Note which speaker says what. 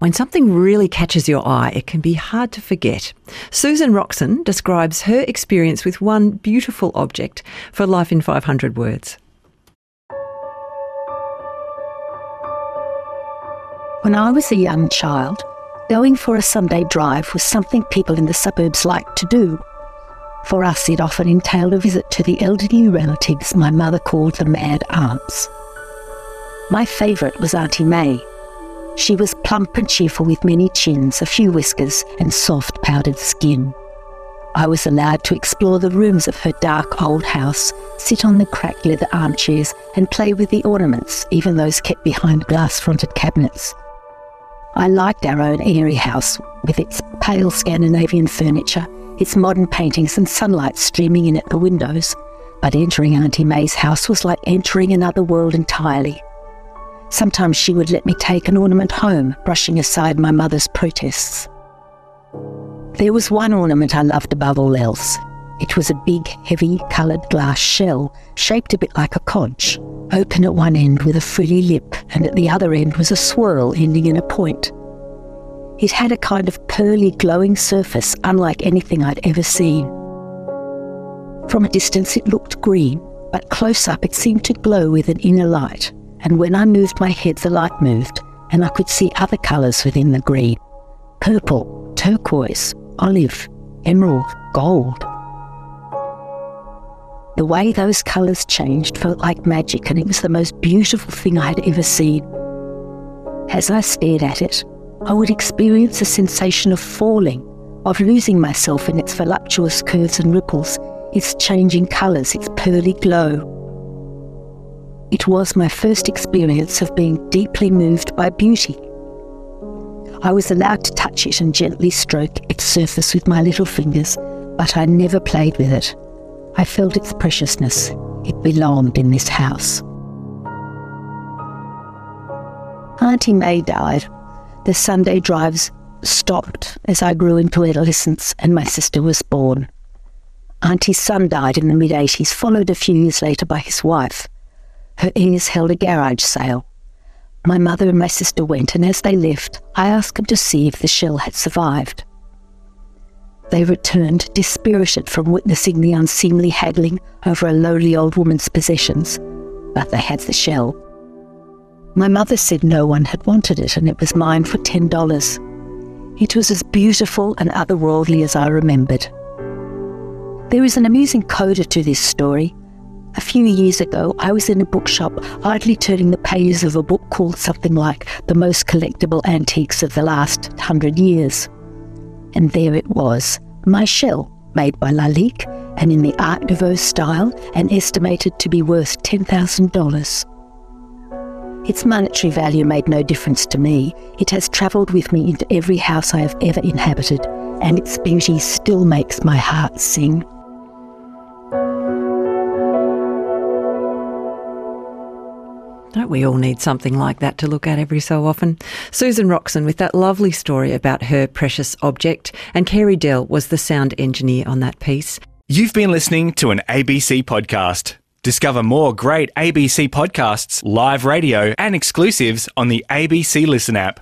Speaker 1: When something really catches your eye, it can be hard to forget. Susan Roxon describes her experience with one beautiful object for Life in 500 Words.
Speaker 2: When I was a young child, going for a Sunday drive was something people in the suburbs liked to do. For us, it often entailed a visit to the elderly relatives my mother called the mad aunts. My favourite was Auntie May. She was plump and cheerful with many chins, a few whiskers, and soft powdered skin. I was allowed to explore the rooms of her dark old house, sit on the cracked leather armchairs, and play with the ornaments, even those kept behind glass fronted cabinets. I liked our own airy house, with its pale Scandinavian furniture its modern paintings and sunlight streaming in at the windows, but entering Auntie May's house was like entering another world entirely. Sometimes she would let me take an ornament home, brushing aside my mother's protests. There was one ornament I loved above all else. It was a big, heavy, coloured glass shell, shaped a bit like a conch, open at one end with a frilly lip, and at the other end was a swirl ending in a point. It had a kind of pearly, glowing surface unlike anything I'd ever seen. From a distance, it looked green, but close up, it seemed to glow with an inner light. And when I moved my head, the light moved, and I could see other colours within the green purple, turquoise, olive, emerald, gold. The way those colours changed felt like magic, and it was the most beautiful thing I had ever seen. As I stared at it, I would experience a sensation of falling, of losing myself in its voluptuous curves and ripples, its changing colours, its pearly glow. It was my first experience of being deeply moved by beauty. I was allowed to touch it and gently stroke its surface with my little fingers, but I never played with it. I felt its preciousness. It belonged in this house. Auntie May died the Sunday drives stopped as I grew into adolescence and my sister was born. Auntie's son died in the mid 80s, followed a few years later by his wife. Her heirs held a garage sale. My mother and my sister went, and as they left, I asked them to see if the shell had survived. They returned, dispirited from witnessing the unseemly haggling over a lowly old woman's possessions, but they had the shell. My mother said no one had wanted it and it was mine for $10. It was as beautiful and otherworldly as I remembered. There is an amusing coda to this story. A few years ago, I was in a bookshop idly turning the pages of a book called something like The Most Collectible Antiques of the Last Hundred Years. And there it was, my shell, made by Lalique and in the Art Nouveau style and estimated to be worth $10,000. Its monetary value made no difference to me. It has travelled with me into every house I have ever inhabited, and its beauty still makes my heart sing.
Speaker 1: Don't we all need something like that to look at every so often? Susan Roxon with that lovely story about her precious object, and Carey Dell was the sound engineer on that piece.
Speaker 3: You've been listening to an ABC podcast. Discover more great ABC podcasts, live radio, and exclusives on the ABC Listen app.